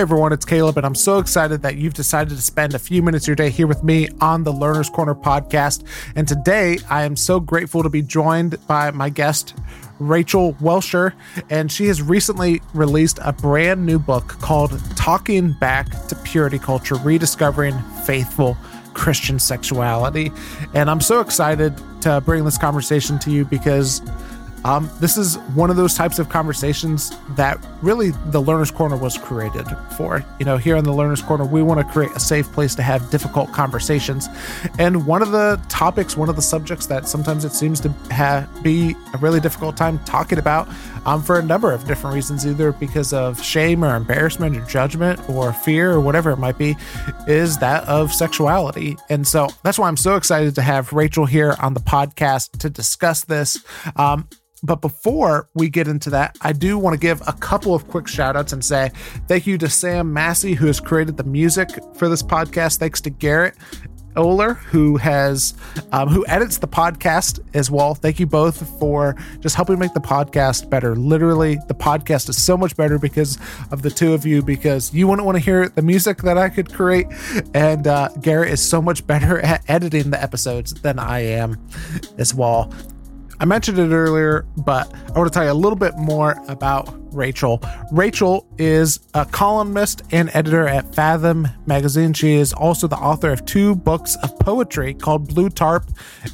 Hey everyone, it's Caleb, and I'm so excited that you've decided to spend a few minutes of your day here with me on the Learner's Corner podcast. And today I am so grateful to be joined by my guest, Rachel Welcher, and she has recently released a brand new book called Talking Back to Purity Culture Rediscovering Faithful Christian Sexuality. And I'm so excited to bring this conversation to you because um, this is one of those types of conversations that really the Learner's Corner was created for. You know, here in the Learner's Corner, we want to create a safe place to have difficult conversations. And one of the topics, one of the subjects that sometimes it seems to have, be a really difficult time talking about um, for a number of different reasons, either because of shame or embarrassment or judgment or fear or whatever it might be, is that of sexuality. And so that's why I'm so excited to have Rachel here on the podcast to discuss this. Um, but before we get into that, I do want to give a couple of quick shout outs and say thank you to Sam Massey, who has created the music for this podcast. Thanks to Garrett Oler, who has um, who edits the podcast as well. Thank you both for just helping make the podcast better. Literally, the podcast is so much better because of the two of you. Because you wouldn't want to hear the music that I could create, and uh, Garrett is so much better at editing the episodes than I am as well. I mentioned it earlier, but I want to tell you a little bit more about Rachel. Rachel is a columnist and editor at Fathom magazine. She is also the author of two books of poetry called Blue Tarp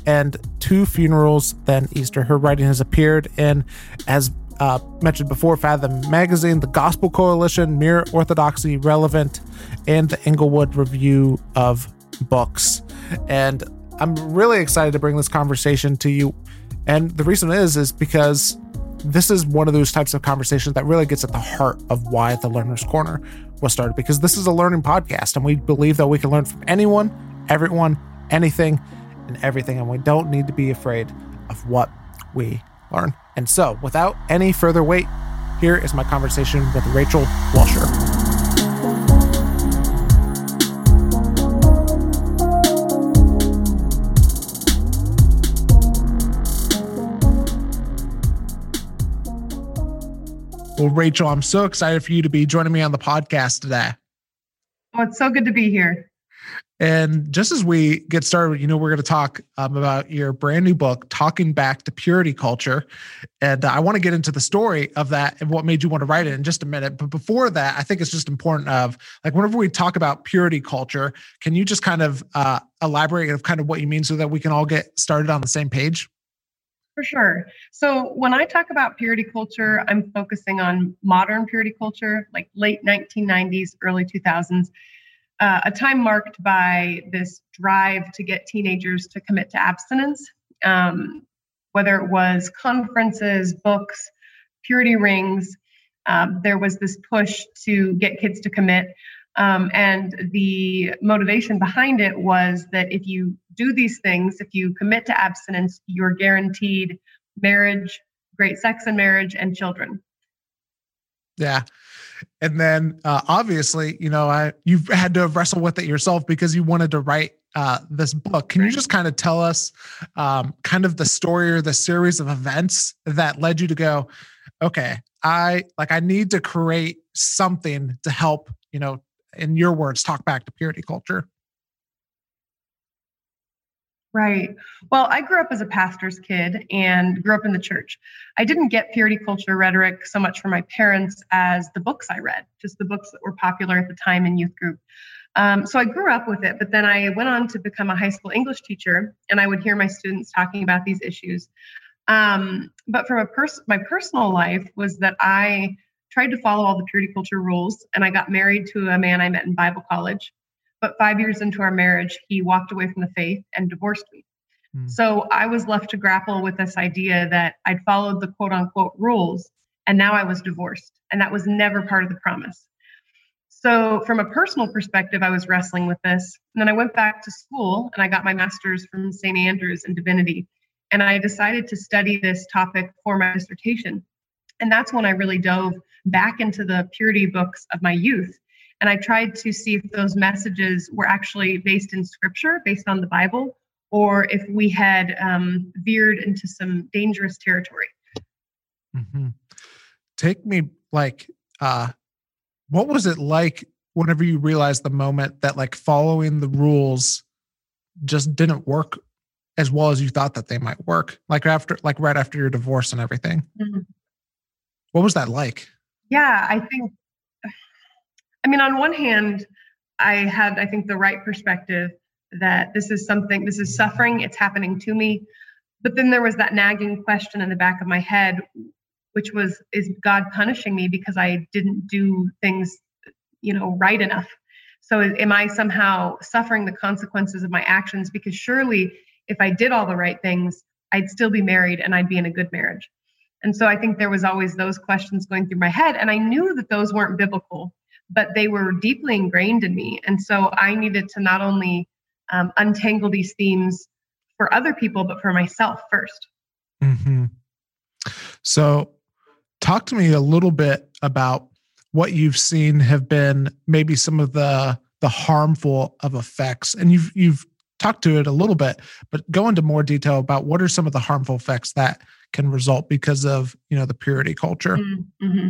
and Two Funerals Then Easter. Her writing has appeared in, as uh, mentioned before, Fathom magazine, the Gospel Coalition, Mere Orthodoxy Relevant, and the Englewood Review of Books. And I'm really excited to bring this conversation to you and the reason is is because this is one of those types of conversations that really gets at the heart of why the Learner's Corner was started because this is a learning podcast and we believe that we can learn from anyone, everyone, anything, and everything. And we don't need to be afraid of what we learn. And so, without any further wait, here is my conversation with Rachel Welcher. Well, Rachel, I'm so excited for you to be joining me on the podcast today. Oh, it's so good to be here. And just as we get started, you know, we're going to talk um, about your brand new book, Talking Back to Purity Culture. And uh, I want to get into the story of that and what made you want to write it in just a minute. But before that, I think it's just important of like whenever we talk about purity culture, can you just kind of uh, elaborate of kind of what you mean so that we can all get started on the same page? For sure. So when I talk about purity culture, I'm focusing on modern purity culture, like late 1990s, early 2000s, uh, a time marked by this drive to get teenagers to commit to abstinence, um, whether it was conferences, books, purity rings. Um, there was this push to get kids to commit. Um, and the motivation behind it was that if you do these things, if you commit to abstinence, you're guaranteed marriage, great sex and marriage, and children. Yeah. And then uh, obviously, you know, I, you've had to wrestle with it yourself because you wanted to write uh, this book. Can you just kind of tell us um, kind of the story or the series of events that led you to go, okay, I like I need to create something to help, you know, in your words, talk back to purity culture? Right. Well, I grew up as a pastor's kid and grew up in the church. I didn't get purity culture rhetoric so much from my parents as the books I read, just the books that were popular at the time in youth group. Um, so I grew up with it, but then I went on to become a high school English teacher, and I would hear my students talking about these issues. Um, but from a pers- my personal life was that I tried to follow all the purity culture rules, and I got married to a man I met in Bible college. But five years into our marriage, he walked away from the faith and divorced me. Mm. So I was left to grapple with this idea that I'd followed the quote unquote rules, and now I was divorced. And that was never part of the promise. So, from a personal perspective, I was wrestling with this. And then I went back to school and I got my master's from St. Andrews in divinity. And I decided to study this topic for my dissertation. And that's when I really dove back into the purity books of my youth. And I tried to see if those messages were actually based in scripture, based on the Bible, or if we had um, veered into some dangerous territory. Mm-hmm. Take me like, uh, what was it like whenever you realized the moment that like following the rules just didn't work as well as you thought that they might work like after like right after your divorce and everything mm-hmm. what was that like yeah i think i mean on one hand i had i think the right perspective that this is something this is suffering it's happening to me but then there was that nagging question in the back of my head which was is god punishing me because i didn't do things you know right enough? So am i somehow suffering the consequences of my actions? Because surely if i did all the right things i'd still be married and i'd be in a good marriage and so i think there was always those questions going through my head and i knew that those weren't biblical but they were deeply ingrained in me and so i needed to not only um, untangle these themes for other people but for myself 1st mm-hmm. so talk to me a little bit about what you've seen have been maybe some of the the harmful of effects and you've you've talked to it a little bit but go into more detail about what are some of the harmful effects that can result because of you know the purity culture mm-hmm. mm-hmm.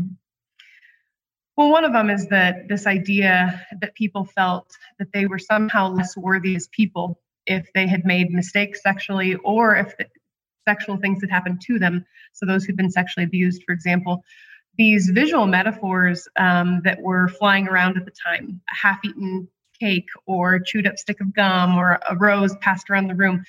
well one of them is that this idea that people felt that they were somehow less worthy as people if they had made mistakes sexually or if sexual things had happened to them so those who'd been sexually abused for example these visual metaphors um, that were flying around at the time a half eaten cake or chewed up stick of gum or a rose passed around the room.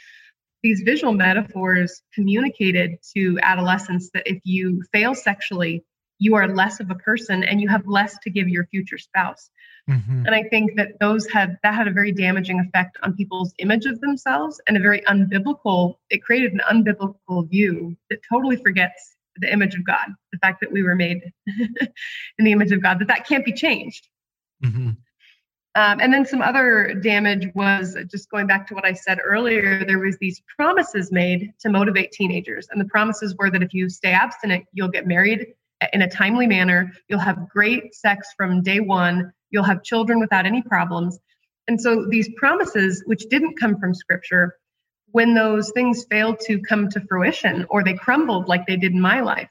These visual metaphors communicated to adolescents that if you fail sexually, you are less of a person and you have less to give your future spouse. Mm-hmm. And I think that those had that had a very damaging effect on people's image of themselves and a very unbiblical, it created an unbiblical view that totally forgets the image of God, the fact that we were made in the image of God, that that can't be changed. Mm-hmm. Um, and then some other damage was just going back to what I said earlier. There was these promises made to motivate teenagers, and the promises were that if you stay abstinent, you'll get married in a timely manner, you'll have great sex from day one, you'll have children without any problems. And so these promises, which didn't come from Scripture, when those things failed to come to fruition or they crumbled like they did in my life,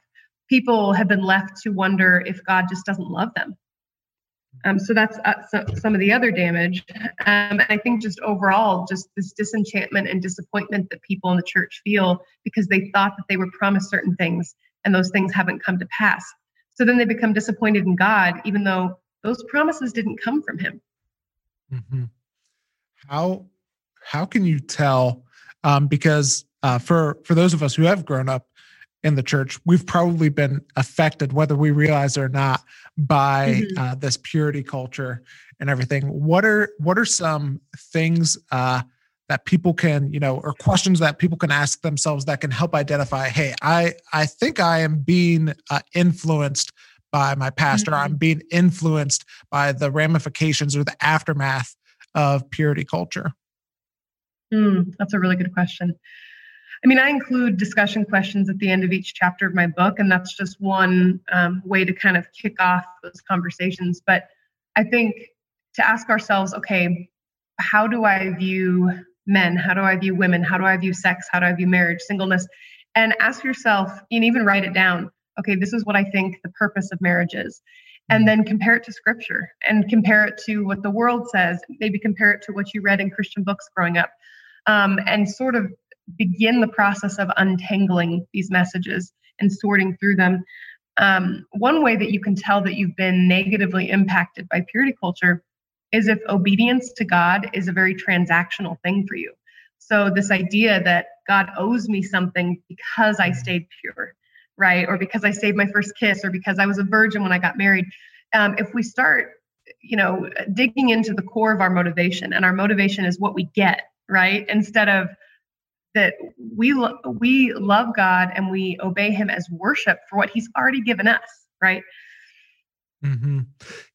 people have been left to wonder if God just doesn't love them. Um, so that's uh, so, some of the other damage. Um, and I think just overall, just this disenchantment and disappointment that people in the church feel because they thought that they were promised certain things and those things haven't come to pass. So then they become disappointed in God, even though those promises didn't come from Him. Mm-hmm. How how can you tell um, because uh, for for those of us who have grown up in the church, we've probably been affected, whether we realize it or not, by mm-hmm. uh, this purity culture and everything. What are what are some things uh, that people can, you know, or questions that people can ask themselves that can help identify? Hey, I I think I am being uh, influenced by my pastor. Mm-hmm. I'm being influenced by the ramifications or the aftermath of purity culture. Mm, that's a really good question. I mean, I include discussion questions at the end of each chapter of my book, and that's just one um, way to kind of kick off those conversations. But I think to ask ourselves, okay, how do I view men? How do I view women? How do I view sex? How do I view marriage, singleness? And ask yourself, and even write it down. Okay, this is what I think the purpose of marriage is. And then compare it to scripture and compare it to what the world says. Maybe compare it to what you read in Christian books growing up um, and sort of begin the process of untangling these messages and sorting through them. Um, one way that you can tell that you've been negatively impacted by purity culture is if obedience to God is a very transactional thing for you. So, this idea that God owes me something because I stayed pure, right? Or because I saved my first kiss, or because I was a virgin when I got married. Um, if we start, you know, digging into the core of our motivation, and our motivation is what we get right? Instead of that we lo- we love God and we obey Him as worship for what He's already given us, right? Mm-hmm.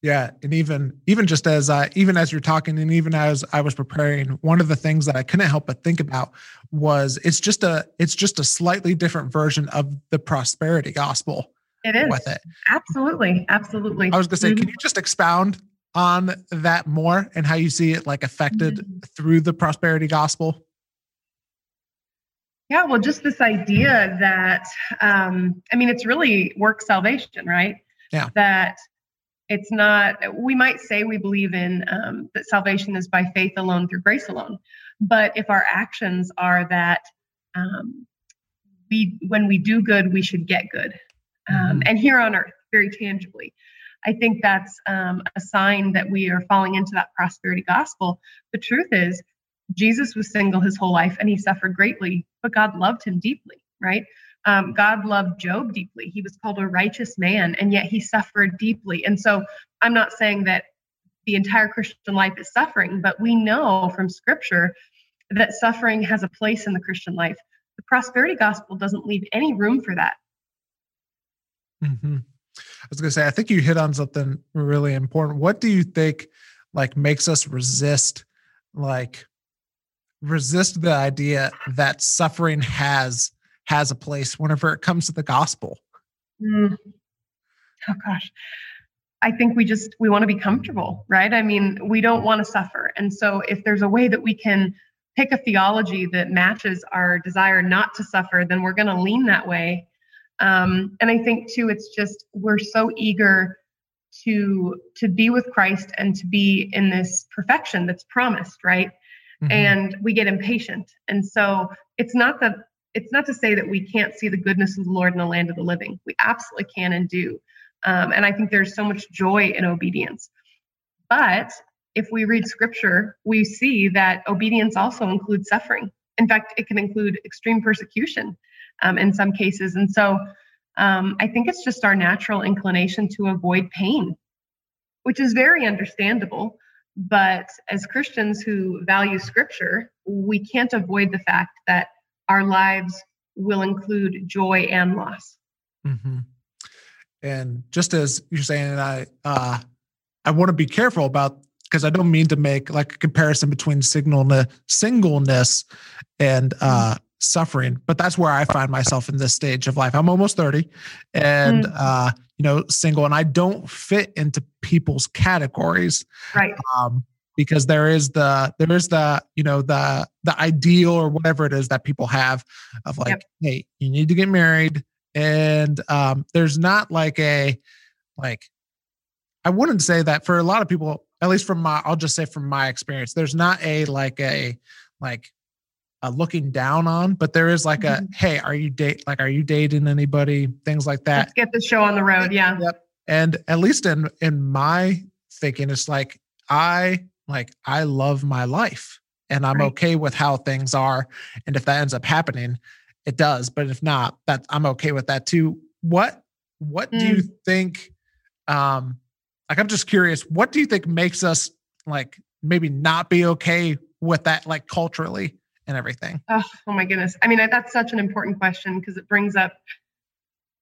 Yeah, and even even just as I even as you're talking, and even as I was preparing, one of the things that I couldn't help but think about was it's just a it's just a slightly different version of the prosperity gospel. It is with it. Absolutely, absolutely. I was gonna say, mm-hmm. can you just expound on that more and how you see it like affected mm-hmm. through the prosperity gospel? Yeah, well, just this idea that, um, I mean, it's really work salvation, right? Yeah. That It's not, we might say we believe in um, that salvation is by faith alone through grace alone. But if our actions are that um, we, when we do good, we should get good. Um, mm-hmm. And here on earth, very tangibly. I think that's um, a sign that we are falling into that prosperity gospel. The truth is, Jesus was single his whole life and he suffered greatly, but God loved him deeply, right? Um, God loved Job deeply. He was called a righteous man, and yet he suffered deeply. And so I'm not saying that the entire Christian life is suffering, but we know from scripture that suffering has a place in the Christian life. The prosperity gospel doesn't leave any room for that. Mm-hmm. I was going to say, I think you hit on something really important. What do you think like makes us resist, like resist the idea that suffering has has a place whenever it comes to the gospel? Mm. Oh gosh. I think we just we want to be comfortable, right? I mean, we don't want to suffer. And so if there's a way that we can pick a theology that matches our desire not to suffer, then we're going to lean that way. Um, and I think too, it's just we're so eager to to be with Christ and to be in this perfection that's promised, right? Mm-hmm. And we get impatient. And so it's not that it's not to say that we can't see the goodness of the Lord in the land of the living. We absolutely can and do. Um, and I think there's so much joy in obedience. But if we read scripture, we see that obedience also includes suffering. In fact, it can include extreme persecution um, in some cases. And so um, I think it's just our natural inclination to avoid pain, which is very understandable. But as Christians who value scripture, we can't avoid the fact that our lives will include joy and loss. Mm-hmm. And just as you're saying, I uh, I want to be careful about because I don't mean to make like a comparison between singleness, singleness and uh, suffering, but that's where I find myself in this stage of life. I'm almost 30 and, mm. uh, you know, single, and I don't fit into people's categories. Right. Um, because there is the there is the you know the the ideal or whatever it is that people have of like yep. hey you need to get married and um there's not like a like i wouldn't say that for a lot of people at least from my i'll just say from my experience there's not a like a like a looking down on but there is like mm-hmm. a hey are you date like are you dating anybody things like that let's get the show on the road yeah yep and at least in in my thinking it's like i like I love my life and I'm right. okay with how things are. And if that ends up happening, it does. But if not, that I'm okay with that too. What what mm. do you mm. think? Um, like I'm just curious, what do you think makes us like maybe not be okay with that, like culturally and everything? Oh, oh my goodness. I mean, that's such an important question because it brings up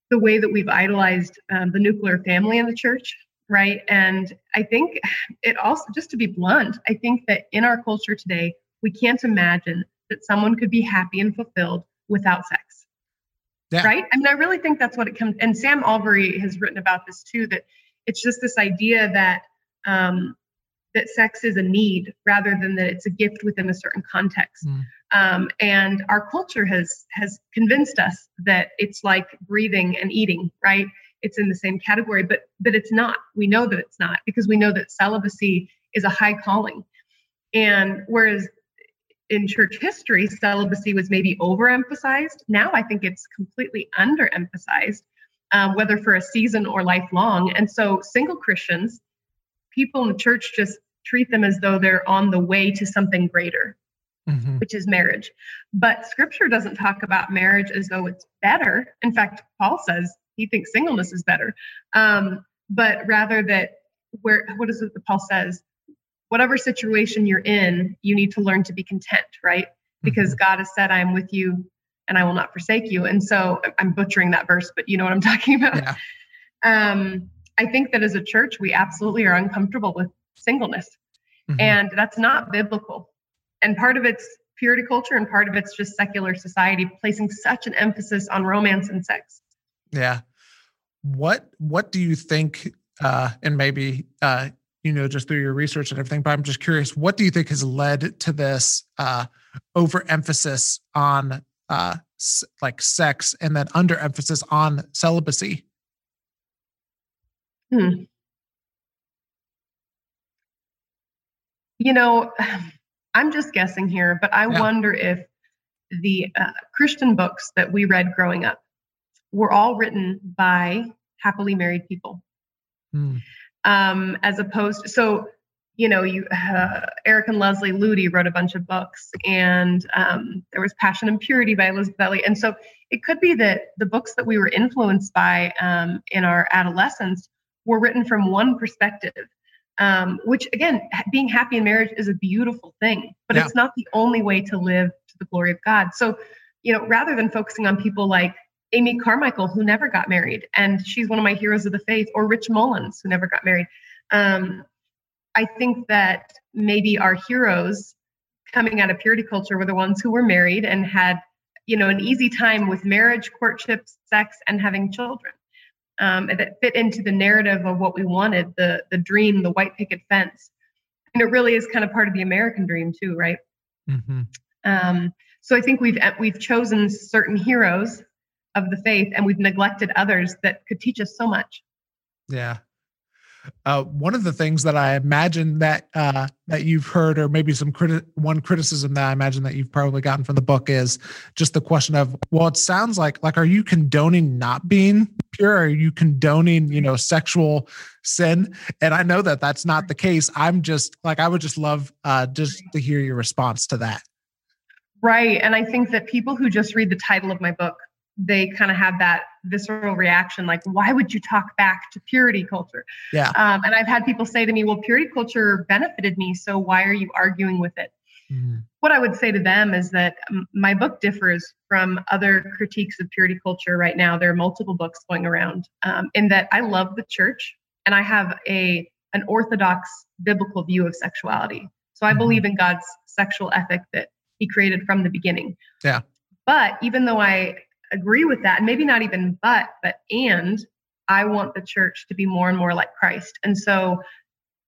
the way that we've idolized um, the nuclear family in the church right? And I think it also, just to be blunt, I think that in our culture today, we can't imagine that someone could be happy and fulfilled without sex. Yeah. Right? I mean, I really think that's what it comes. And Sam Allberry has written about this too. That it's just this idea that um, that sex is a need rather than that it's a gift within a certain context. Mm. Um, and our culture has has convinced us that it's like breathing and eating, right? it's in the same category, but but it's not. We know that it's not because we know that celibacy is a high calling. And whereas in church history, celibacy was maybe overemphasized, now I think it's completely underemphasized, um, whether for a season or lifelong. And so single Christians, people in the church just treat them as though they're on the way to something greater. Mm-hmm. Which is marriage. But scripture doesn't talk about marriage as though it's better. In fact, Paul says he thinks singleness is better. Um, but rather that where what is it that Paul says? Whatever situation you're in, you need to learn to be content, right? Because mm-hmm. God has said, I am with you and I will not forsake you. And so I'm butchering that verse, but you know what I'm talking about. Yeah. Um, I think that as a church, we absolutely are uncomfortable with singleness. Mm-hmm. And that's not biblical. And part of it's purity culture and part of it's just secular society placing such an emphasis on romance and sex. Yeah. What what do you think uh and maybe uh you know just through your research and everything but I'm just curious what do you think has led to this uh overemphasis on uh like sex and then underemphasis on celibacy? Hmm. You know, I'm just guessing here, but I Yeah. wonder if the uh, Christian books that we read growing up were all written by happily married people, Hmm. um, as opposed. So, you know, you uh, Eric and Leslie Ludy wrote a bunch of books, and um, there was Passion and Purity by Elizabeth and so it could be that the books that we were influenced by um, in our adolescence were written from one perspective. Um, which again, being happy in marriage is a beautiful thing, but yeah. it's not the only way to live to the glory of God. So, you know, rather than focusing on people like Amy Carmichael, who never got married, and she's one of my heroes of the faith, or Rich Mullins, who never got married. Um, I think that maybe our heroes coming out of purity culture were the ones who were married and had, you know, an easy time with marriage, courtship, sex, and having children. Um, that fit into the narrative of what we wanted, the the dream, the white picket fence, and it really is kind of part of the American dream too, right? Mm-hmm. Um, so I think we've we've chosen certain heroes of the faith, and we've neglected others that could teach us so much. Yeah, uh, one of the things that I imagine that uh, that you've heard, or maybe some criti- one criticism that I imagine that you've probably gotten from the book is just the question of, well, it sounds like like, are you condoning not being pure? Are you condoning, you know, sexual sin? And I know that that's not the case. I'm just like, I would just love uh, just to hear your response to that. Right, and I think that people who just read the title of my book they kind of have that visceral reaction like why would you talk back to purity culture? Yeah. Um, and i've had people say to me well purity culture benefited me so why are you arguing with it? Mm-hmm. what i would say to them is that um, my book differs from other critiques of purity culture right now. There are multiple books going around um, in that i love the church and i have a an orthodox biblical view of sexuality. So i mm-hmm. believe in god's sexual ethic that he created from the beginning. Yeah. But even though i agree with that. And maybe not even but, but and I want the church to be more and more like Christ. And so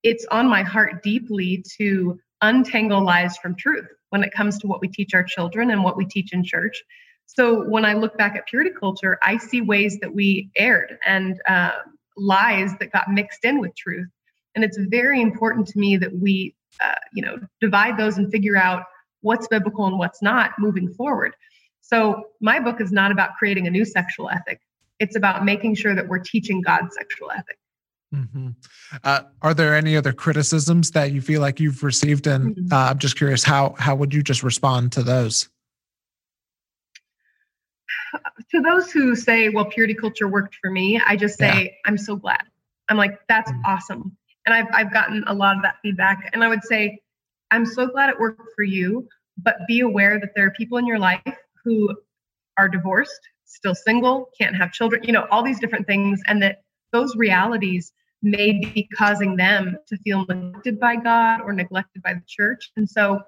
it's on my heart deeply to untangle lies from truth when it comes to what we teach our children and what we teach in church. So when I look back at purity culture, I see ways that we erred and uh, lies that got mixed in with truth. And it's very important to me that we, uh, you know, divide those and figure out what's biblical and what's not moving forward. So my book is not about creating a new sexual ethic. It's about making sure that we're teaching God's sexual ethic. Mm-hmm. Uh, are there any other criticisms that you feel like you've received? And mm-hmm. uh, I'm just curious, how how would you just respond to those? To those who say, "Well, purity culture worked for me," I just say, yeah. "I'm so glad." I'm like, "That's mm-hmm. awesome," and I've I've gotten a lot of that feedback, and I would say, "I'm so glad it worked for you." But be aware that there are people in your life who are divorced, still single, can't have children, you know, all these different things, and that those realities may be causing them to feel neglected by God or neglected by the church. And so,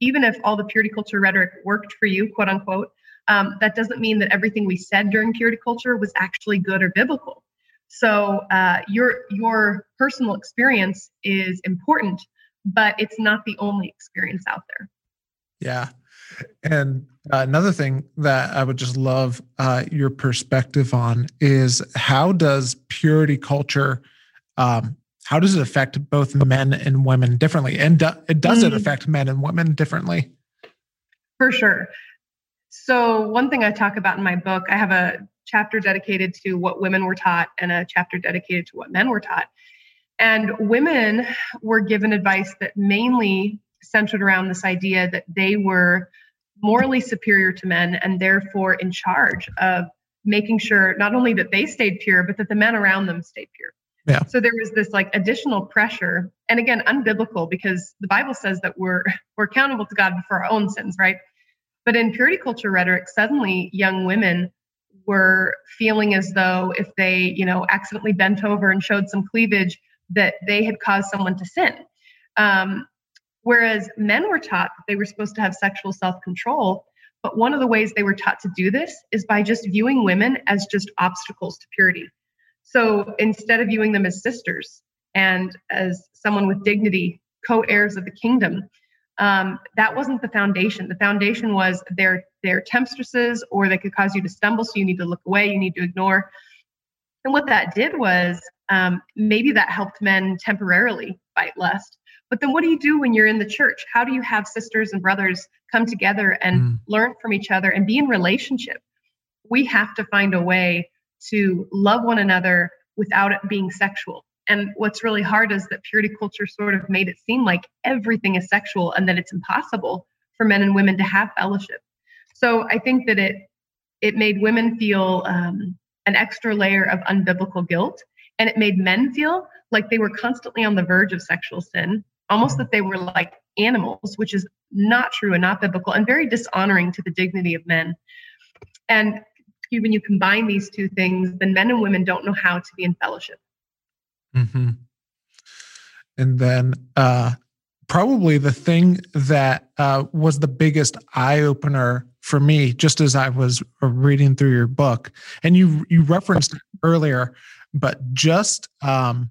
even if all the purity culture rhetoric worked for you, quote unquote, um, that doesn't mean that everything we said during purity culture was actually good or biblical. So uh, your your personal experience is important, but it's not the only experience out there. Yeah, and uh, another thing that I would just love uh, your perspective on is how does purity culture, um, how does it affect both men and women differently? And do, does mm-hmm. it affect men and women differently? For sure. So, one thing I talk about in my book, I have a chapter dedicated to what women were taught and a chapter dedicated to what men were taught. And women were given advice that mainly centered around this idea that they were morally superior to men and therefore in charge of making sure not only that they stayed pure, but that the men around them stayed pure. Yeah. So there was this like additional pressure, and again, unbiblical because the Bible says that we're we're accountable to God for our own sins, right? But in purity culture rhetoric, suddenly young women were feeling as though if they, you know, accidentally bent over and showed some cleavage, that they had caused someone to sin. Um, Whereas men were taught that they were supposed to have sexual self control. But one of the ways they were taught to do this is by just viewing women as just obstacles to purity. So instead of viewing them as sisters and as someone with dignity, co heirs of the kingdom, um, that wasn't the foundation. The foundation was they're, they're temptresses or they could cause you to stumble. So you need to look away, you need to ignore. And what that did was um, maybe that helped men temporarily fight lust But then what do you do when you're in the church? How do you have sisters and brothers come together and mm. learn from each other and be in relationship? We have to find a way to love one another without it being sexual. And what's really hard is that purity culture sort of made it seem like everything is sexual and that it's impossible for men and women to have fellowship. So I think that it it made women feel um, an extra layer of unbiblical guilt, and it made men feel like they were constantly on the verge of sexual sin, almost that they were like animals, which is not true and not biblical, and very dishonoring to the dignity of men. And when you combine these two things, then men and women don't know how to be in fellowship. Mm-hmm. And then uh, probably the thing that uh, was the biggest eye opener for me, just as I was reading through your book, and you you referenced earlier, but just um,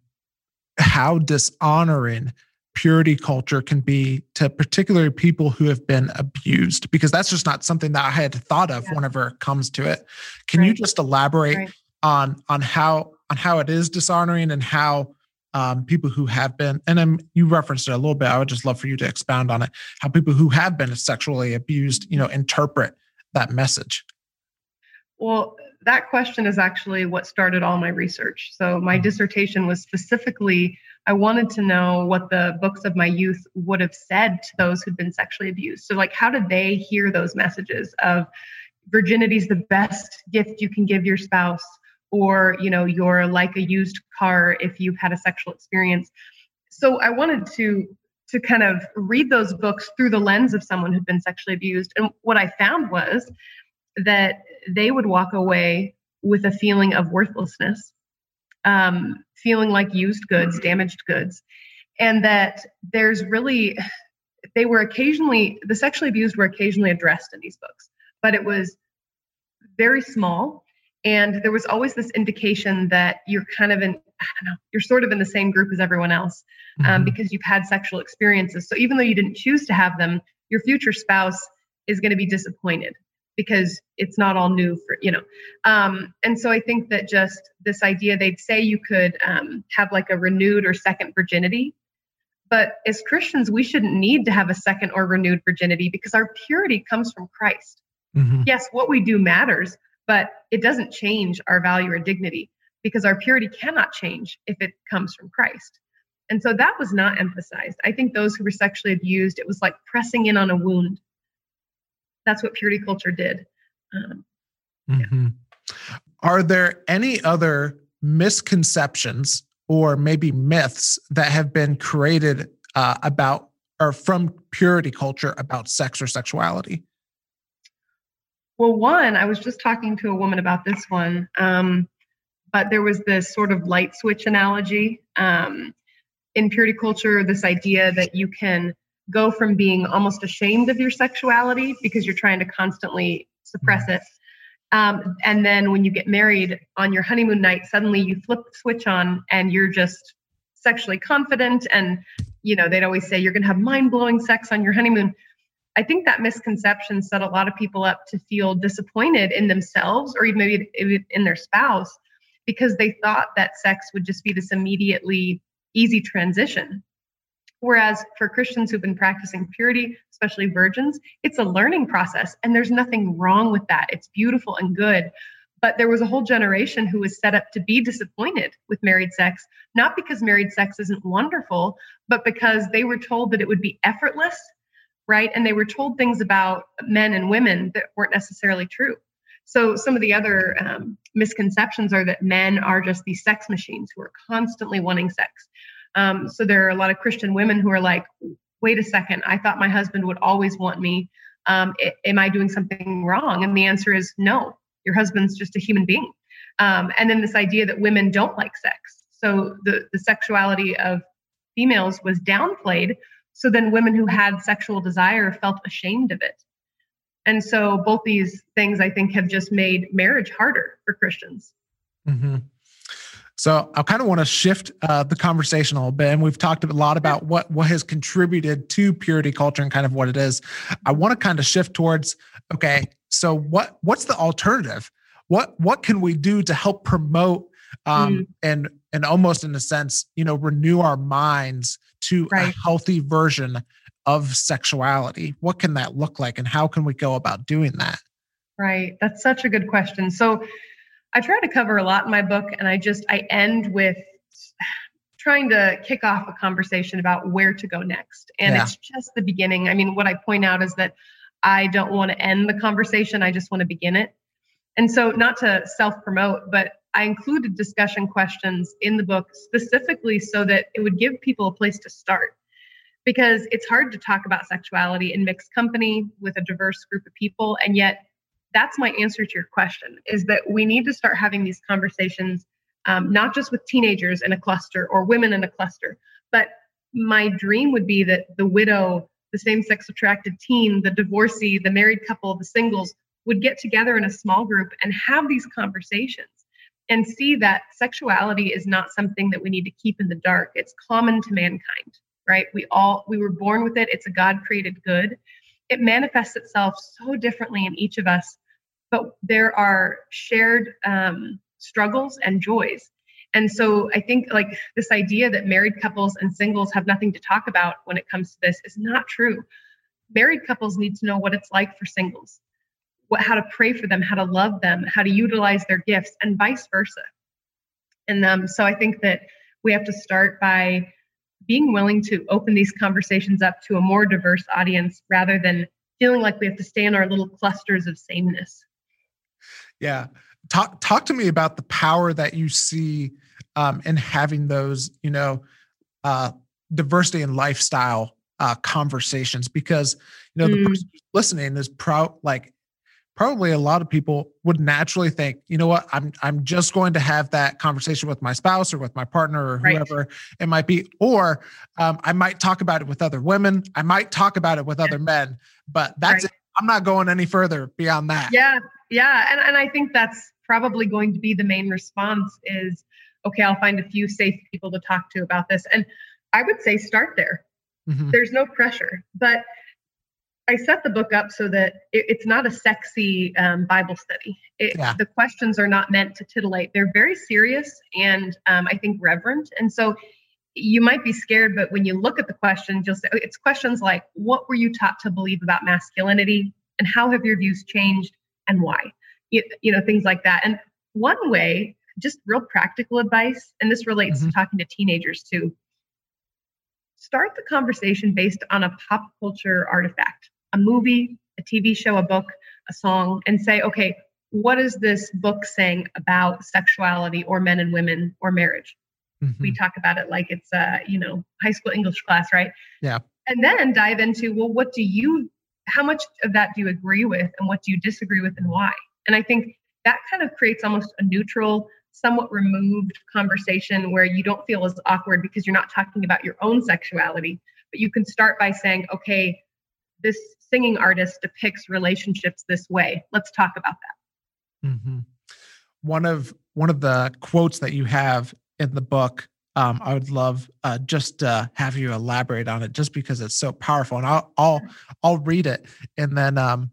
how dishonoring purity culture can be to particularly people who have been abused because that's just not something that I had thought of yeah. whenever it comes to it. Can right. you just elaborate right. on on how on how it is dishonoring and how um, people who have been, and then you referenced it a little bit. I would just love for you to expound on it. How people who have been sexually abused, you know, interpret that message. Well, that question is actually what started all my research. So my mm-hmm. dissertation was specifically I wanted to know what the books of my youth would have said to those who'd been sexually abused. So like how did they hear those messages of virginity is the best gift you can give your spouse? or you know you're like a used car if you've had a sexual experience so i wanted to to kind of read those books through the lens of someone who'd been sexually abused and what i found was that they would walk away with a feeling of worthlessness um, feeling like used goods damaged goods and that there's really they were occasionally the sexually abused were occasionally addressed in these books but it was very small and there was always this indication that you're kind of in, I don't know, you're sort of in the same group as everyone else um, mm-hmm. because you've had sexual experiences. So even though you didn't choose to have them, your future spouse is going to be disappointed because it's not all new for you know um, and so i think that just this idea they'd say you could um, have like a renewed or second virginity but as christians we shouldn't need to have a second or renewed virginity because our purity comes from christ mm-hmm. yes what we do matters but it doesn't change our value or dignity because our purity cannot change if it comes from Christ. And so that was not emphasized. I think those who were sexually abused, it was like pressing in on a wound. That's what purity culture did. Um, mm-hmm. Are there any other misconceptions or maybe myths that have been created uh, about or from purity culture about sex or sexuality? Well, one, I was just talking to a woman about this one, um, but there was this sort of light switch analogy. Um, in purity culture, this idea that you can go from being almost ashamed of your sexuality because you're trying to constantly suppress it. Um, and then when you get married on your honeymoon night, suddenly you flip the switch on and you're just sexually confident. And, you know, they'd always say you're going to have mind blowing sex on your honeymoon. I think that misconception set a lot of people up to feel disappointed in themselves or even maybe in their spouse because they thought that sex would just be this immediately easy transition. Whereas for Christians who've been practicing purity, especially virgins, it's a learning process and there's nothing wrong with that. It's beautiful and good. But there was a whole generation who was set up to be disappointed with married sex, not because married sex isn't wonderful, but because they were told that it would be effortless right? And they were told things about men and women that weren't necessarily true. So some of the other um, misconceptions are that men are just these sex machines who are constantly wanting sex. Um, so there are a lot of Christian women who are like, wait a second, I thought my husband would always want me. Um, am I doing something wrong? And the answer is no, your husband's just a human being. Um, and then this idea that women don't like sex. So the, the sexuality of females was downplayed so then women who had sexual desire felt ashamed of it. And so both these things, I think, have just made marriage harder for Christians. Mm-hmm. So I kind of want to shift uh, the conversation a little bit, and we've talked a lot about what what has contributed to purity culture and kind of what it is. I want to kind of shift towards okay, so what what's the alternative? What what can we do to help promote um, mm. and and almost in a sense, you know, renew our minds to right. a healthy version of sexuality? What can that look like and how can we go about doing that? Right. That's such a good question. So I try to cover a lot in my book and I just I end with trying to kick off a conversation about where to go next. And yeah. it's just the beginning. I mean, what I point out is that I don't want to end the conversation, I just want to begin it. And so, not to self promote, but I included discussion questions in the book specifically so that it would give people a place to start. Because it's hard to talk about sexuality in mixed company with a diverse group of people. And yet, that's my answer to your question is that we need to start having these conversations, um, not just with teenagers in a cluster or women in a cluster, but my dream would be that the widow, the same sex attracted teen, the divorcee, the married couple, the singles would get together in a small group and have these conversations and see that sexuality is not something that we need to keep in the dark. It's common to mankind, right? We all we were born with it. It's a God created good. It manifests itself so differently in each of us, but there are shared um, struggles and joys. And so I think like this idea that married couples and singles have nothing to talk about when it comes to this is not true. Married couples need to know what it's like for singles what, how to pray for them, how to love them, how to utilize their gifts, and vice versa. And um, so I think that we have to start by being willing to open these conversations up to a more diverse audience rather than feeling like we have to stay in our little clusters of sameness. Yeah. Talk talk to me about the power that you see um, in having those, you know, uh, diversity and lifestyle uh, conversations because you know mm. the person listening is proud like probably a lot of people would naturally think, you know what, I'm I'm just going to have that conversation with my spouse or with my partner or whoever right. it might be, or um, I might talk about it with other women, I might talk about it with other men, but that's right. I'm not going any further beyond that. Yeah, yeah, and and I think that's probably going to be the main response is, okay, I'll find a few safe people to talk to about this, and I would say start there. Mm-hmm. There's no pressure, but I set the book up so that it, it's not a sexy um, Bible study. It, yeah. The questions are not meant to titillate. They're very serious and um, I think reverent. And so you might be scared, but when you look at the questions, you'll say it's questions like, "What were you taught to believe about masculinity, and how have your views changed, and why?" You, you know, things like that. And one way, just real practical advice, and this relates mm-hmm. to talking to teenagers too. Start the conversation based on a pop culture artifact a movie, a TV show, a book, a song, and say, okay, what is this book saying about sexuality or men and women or marriage? Mm-hmm. We talk about it like it's a, you know, high school English class, right? Yeah. And then dive into, well, what do you, how much of that do you agree with and what do you disagree with and why? And I think that kind of creates almost a neutral, somewhat removed conversation where you don't feel as awkward because you're not talking about your own sexuality, but you can start by saying, okay, this singing artist depicts relationships this way. Let's talk about that. Mm-hmm. One of one of the quotes that you have in the book, um, I would love uh, just uh, have you elaborate on it, just because it's so powerful. And I'll I'll I'll read it, and then um,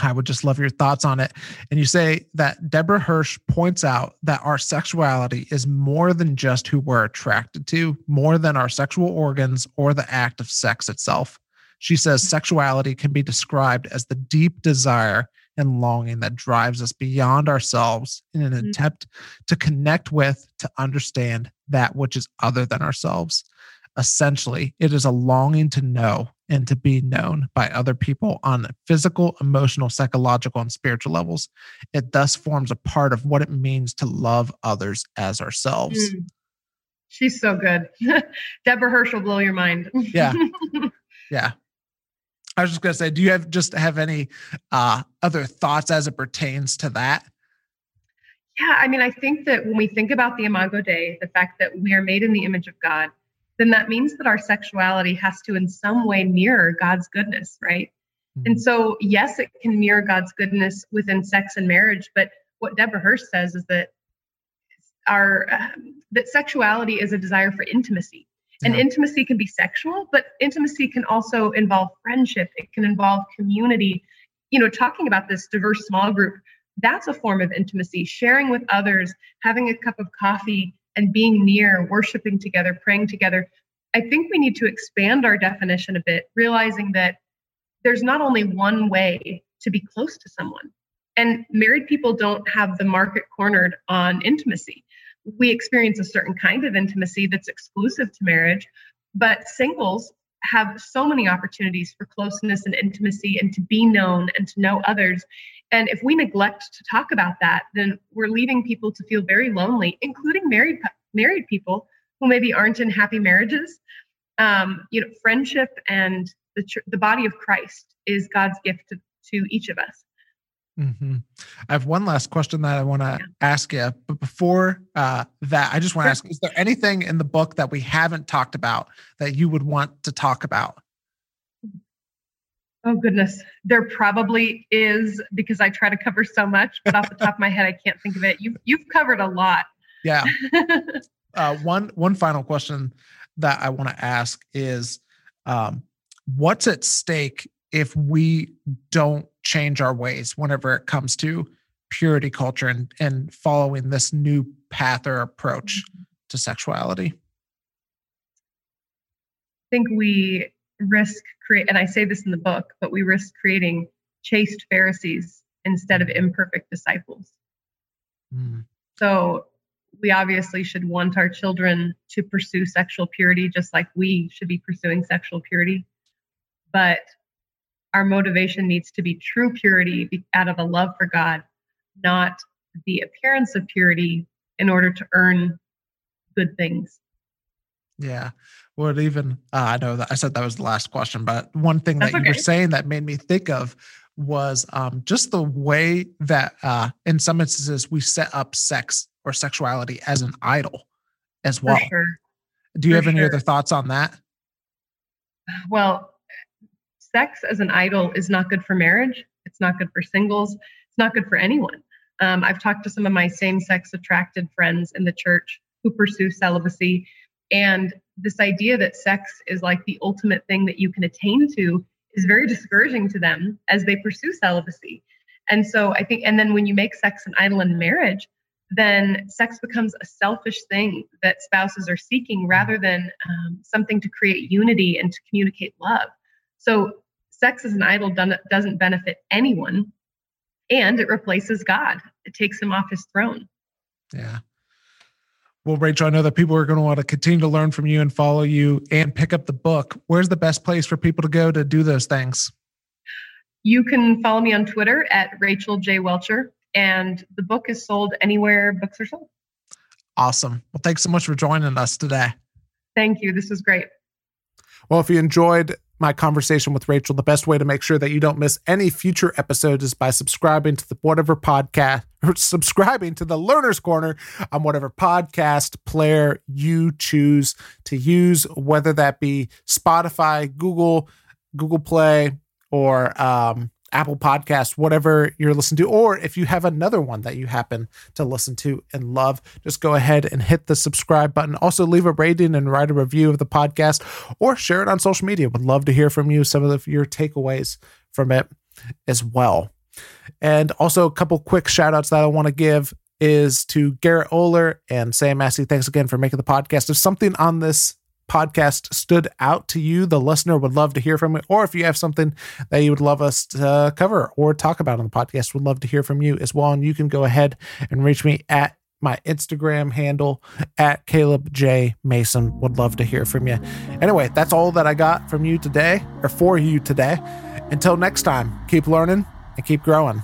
I would just love your thoughts on it. And you say that Deborah Hirsch points out that our sexuality is more than just who we're attracted to, more than our sexual organs or the act of sex itself. She says sexuality can be described as the deep desire and longing that drives us beyond ourselves in an mm-hmm. attempt to connect with, to understand that which is other than ourselves. Essentially, it is a longing to know and to be known by other people on physical, emotional, psychological, and spiritual levels. It thus forms a part of what it means to love others as ourselves. Mm. She's so good. Deborah Hirsch will blow your mind. yeah. Yeah. I was just going to say, do you have just have any uh, other thoughts as it pertains to that? Yeah, I mean, I think that when we think about the Imago Dei, the fact that we are made in the image of God, then that means that our sexuality has to, in some way, mirror God's goodness, right? Mm-hmm. And so, yes, it can mirror God's goodness within sex and marriage, but what Deborah Hirsch says is that our uh, that sexuality is a desire for intimacy and mm-hmm. intimacy can be sexual, but intimacy can also involve friendship. It can involve community. You know, talking about this diverse small group, that's a form of intimacy. Sharing with others, having a cup of coffee and being near, worshiping together, praying together. I think we need to expand our definition a bit, realizing that there's not only one way to be close to someone. And married people don't have the market cornered on intimacy. We experience a certain kind of intimacy that's exclusive to marriage, but singles have so many opportunities for closeness and intimacy and to be known and to know others. And if we neglect to talk about that, then we're leaving people to feel very lonely, including married married people who maybe aren't in happy marriages. Um, you know, friendship and the the body of Christ is God's gift to, to each of us. Mm-hmm. I have one last question that I want to yeah. ask you, but before uh, that, I just want to ask: Is there anything in the book that we haven't talked about that you would want to talk about? Oh goodness, there probably is because I try to cover so much, but off the top of my head, I can't think of it. You've you've covered a lot. Yeah. uh, one one final question that I want to ask is, um, what's at stake if we don't change our ways whenever it comes to purity culture and, and following this new path or approach mm-hmm. to sexuality? I think we risk create and I say this in the book, but we risk creating chaste Pharisees instead of imperfect disciples. Mm. So we obviously should want our children to pursue sexual purity just like we should be pursuing sexual purity. But our motivation needs to be true purity out of a love for God, not the appearance of purity in order to earn good things. Yeah. Well, even uh, I know that I said that was the last question, but one thing That's that okay. you were saying that made me think of was um, just the way that, uh, in some instances, we set up sex or sexuality as an idol as well. Sure. Do you for have any sure. other thoughts on that? Well, sex as an idol is not good for marriage. It's not good for singles. It's not good for anyone. Um, I've talked to some of my same sex attracted friends in the church who pursue celibacy. And this idea that sex is like the ultimate thing that you can attain to is very discouraging to them as they pursue celibacy. And so I think, and then when you make sex an idol in marriage, then sex becomes a selfish thing that spouses are seeking rather than um, something to create unity and to communicate love. So sex as an idol doesn't benefit anyone and it replaces God. It takes him off his throne. Yeah. Well, Rachel, I know that people are going to want to continue to learn from you and follow you and pick up the book. Where's the best place for people to go to do those things? You can follow me on Twitter at Rachel J. Welcher, and the book is sold anywhere books are sold. Awesome. Well, thanks so much for joining us today. Thank you. This was great. Well, if you enjoyed my conversation with Rachel, the best way to make sure that you don't miss any future episodes is by subscribing to the whatever podcast or subscribing to the Learner's Corner on whatever podcast player you choose to use, whether that be Spotify, Google, Google Play, or um, Apple Podcast, whatever you're listening to, or if you have another one that you happen to listen to and love, just go ahead and hit the subscribe button. Also, leave a rating and write a review of the podcast or share it on social media. Would love to hear from you, some of your takeaways from it as well. And also, a couple quick shout outs that I want to give is to Garrett Oler and Sam Massey. Thanks again for making the podcast. If something on this podcast stood out to you, the listener would love to hear from it. Or if you have something that you would love us to cover or talk about on the podcast, would love to hear from you as well. And you can go ahead and reach me at my Instagram handle at Caleb J. Mason. Would love to hear from you. Anyway, that's all that I got from you today or for you today. Until next time, keep learning and keep growing.